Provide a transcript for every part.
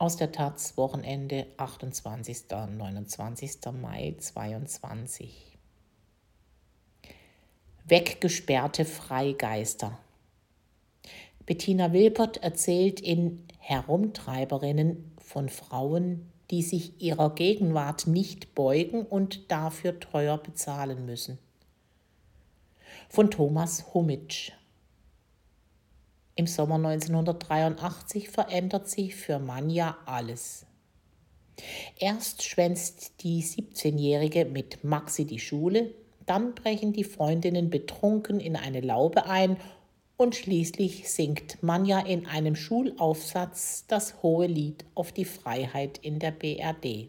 Aus der Taz Wochenende 28. 29. Mai 22. Weggesperrte Freigeister. Bettina Wilpert erzählt in Herumtreiberinnen von Frauen, die sich ihrer Gegenwart nicht beugen und dafür teuer bezahlen müssen. Von Thomas Humitsch. Im Sommer 1983 verändert sich für Manja alles. Erst schwänzt die 17-Jährige mit Maxi die Schule, dann brechen die Freundinnen betrunken in eine Laube ein und schließlich singt Manja in einem Schulaufsatz das hohe Lied auf die Freiheit in der BRD.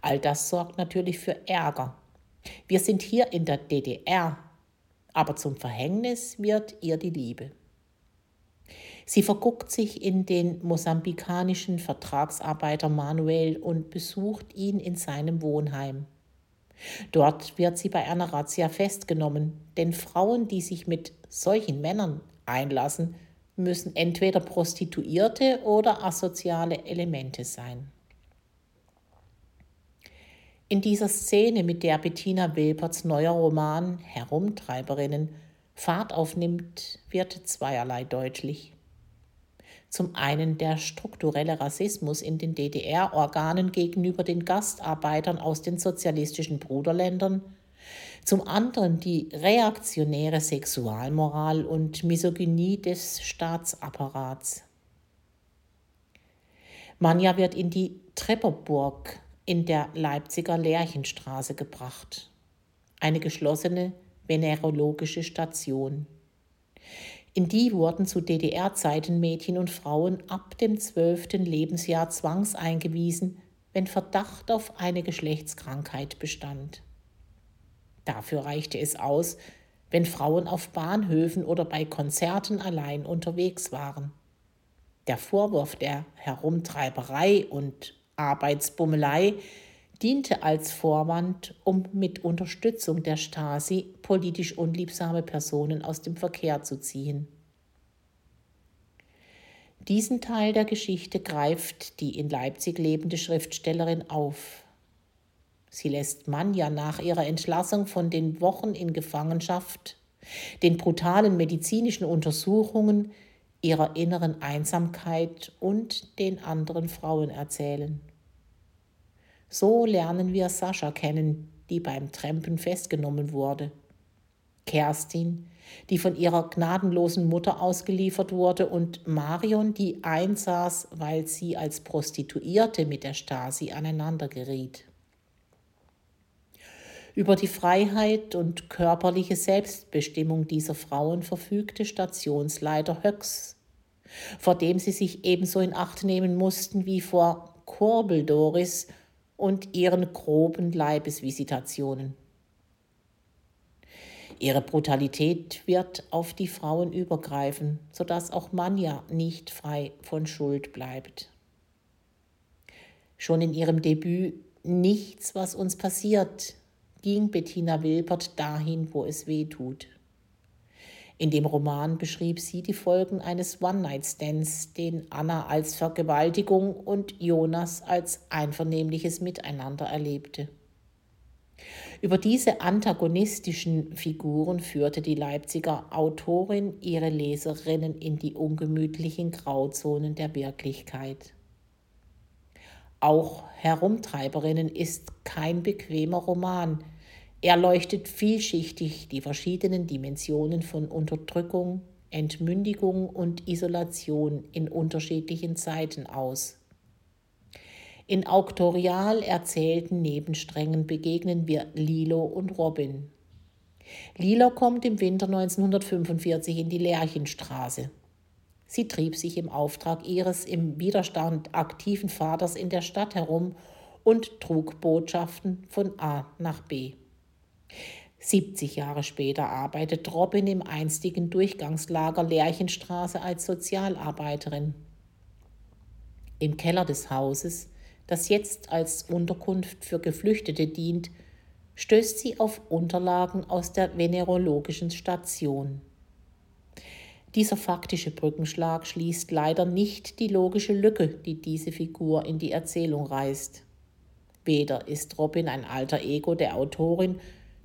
All das sorgt natürlich für Ärger. Wir sind hier in der DDR, aber zum Verhängnis wird ihr die Liebe. Sie verguckt sich in den mosambikanischen Vertragsarbeiter Manuel und besucht ihn in seinem Wohnheim. Dort wird sie bei einer Razzia festgenommen, denn Frauen, die sich mit solchen Männern einlassen, müssen entweder Prostituierte oder asoziale Elemente sein. In dieser Szene, mit der Bettina Wilperts neuer Roman Herumtreiberinnen Fahrt aufnimmt, wird zweierlei deutlich. Zum einen der strukturelle Rassismus in den DDR-Organen gegenüber den Gastarbeitern aus den sozialistischen Bruderländern, zum anderen die reaktionäre Sexualmoral und Misogynie des Staatsapparats. Manja wird in die Trepperburg in der Leipziger Lerchenstraße gebracht. Eine geschlossene venerologische Station. In die wurden zu DDR-Zeiten Mädchen und Frauen ab dem zwölften Lebensjahr zwangseingewiesen, wenn Verdacht auf eine Geschlechtskrankheit bestand. Dafür reichte es aus, wenn Frauen auf Bahnhöfen oder bei Konzerten allein unterwegs waren. Der Vorwurf der Herumtreiberei und Arbeitsbummelei diente als Vorwand, um mit Unterstützung der Stasi politisch unliebsame Personen aus dem Verkehr zu ziehen. Diesen Teil der Geschichte greift die in Leipzig lebende Schriftstellerin auf. Sie lässt Manja nach ihrer Entlassung von den Wochen in Gefangenschaft, den brutalen medizinischen Untersuchungen, ihrer inneren Einsamkeit und den anderen Frauen erzählen. So lernen wir Sascha kennen, die beim Trampen festgenommen wurde. Kerstin, die von ihrer gnadenlosen Mutter ausgeliefert wurde, und Marion, die einsaß, weil sie als Prostituierte mit der Stasi aneinander geriet. Über die Freiheit und körperliche Selbstbestimmung dieser Frauen verfügte Stationsleiter Höcks, vor dem sie sich ebenso in Acht nehmen mussten wie vor Kurbel Doris und ihren groben Leibesvisitationen. Ihre Brutalität wird auf die Frauen übergreifen, sodass auch Manja nicht frei von Schuld bleibt. Schon in ihrem Debüt Nichts, was uns passiert, ging Bettina Wilpert dahin, wo es weh tut. In dem Roman beschrieb sie die Folgen eines One-Night-Stands, den Anna als Vergewaltigung und Jonas als einvernehmliches Miteinander erlebte. Über diese antagonistischen Figuren führte die Leipziger Autorin ihre Leserinnen in die ungemütlichen Grauzonen der Wirklichkeit. Auch Herumtreiberinnen ist kein bequemer Roman. Er leuchtet vielschichtig die verschiedenen Dimensionen von Unterdrückung, Entmündigung und Isolation in unterschiedlichen Zeiten aus. In auktorial erzählten Nebensträngen begegnen wir Lilo und Robin. Lilo kommt im Winter 1945 in die Lerchenstraße. Sie trieb sich im Auftrag ihres im Widerstand aktiven Vaters in der Stadt herum und trug Botschaften von A nach B. 70 Jahre später arbeitet Robin im einstigen Durchgangslager Lerchenstraße als Sozialarbeiterin. Im Keller des Hauses, das jetzt als Unterkunft für Geflüchtete dient, stößt sie auf Unterlagen aus der venerologischen Station. Dieser faktische Brückenschlag schließt leider nicht die logische Lücke, die diese Figur in die Erzählung reißt. Weder ist Robin ein alter Ego der Autorin,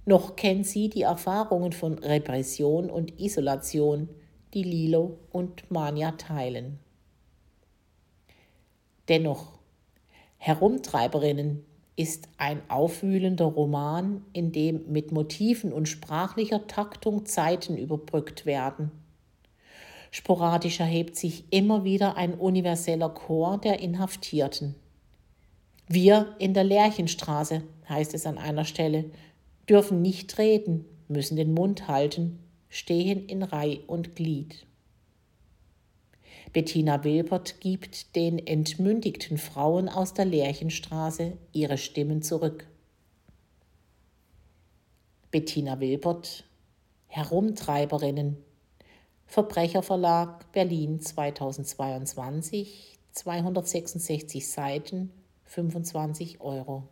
noch kennt sie die Erfahrungen von Repression und Isolation, die Lilo und Mania teilen. Dennoch, Herumtreiberinnen ist ein aufwühlender Roman, in dem mit Motiven und sprachlicher Taktung Zeiten überbrückt werden. Sporadisch erhebt sich immer wieder ein universeller Chor der Inhaftierten. Wir in der Lerchenstraße, heißt es an einer Stelle, dürfen nicht reden, müssen den Mund halten, stehen in Reih und Glied. Bettina Wilbert gibt den entmündigten Frauen aus der Lerchenstraße ihre Stimmen zurück. Bettina Wilbert Herumtreiberinnen Verbrecherverlag Berlin 2022 266 Seiten 25 Euro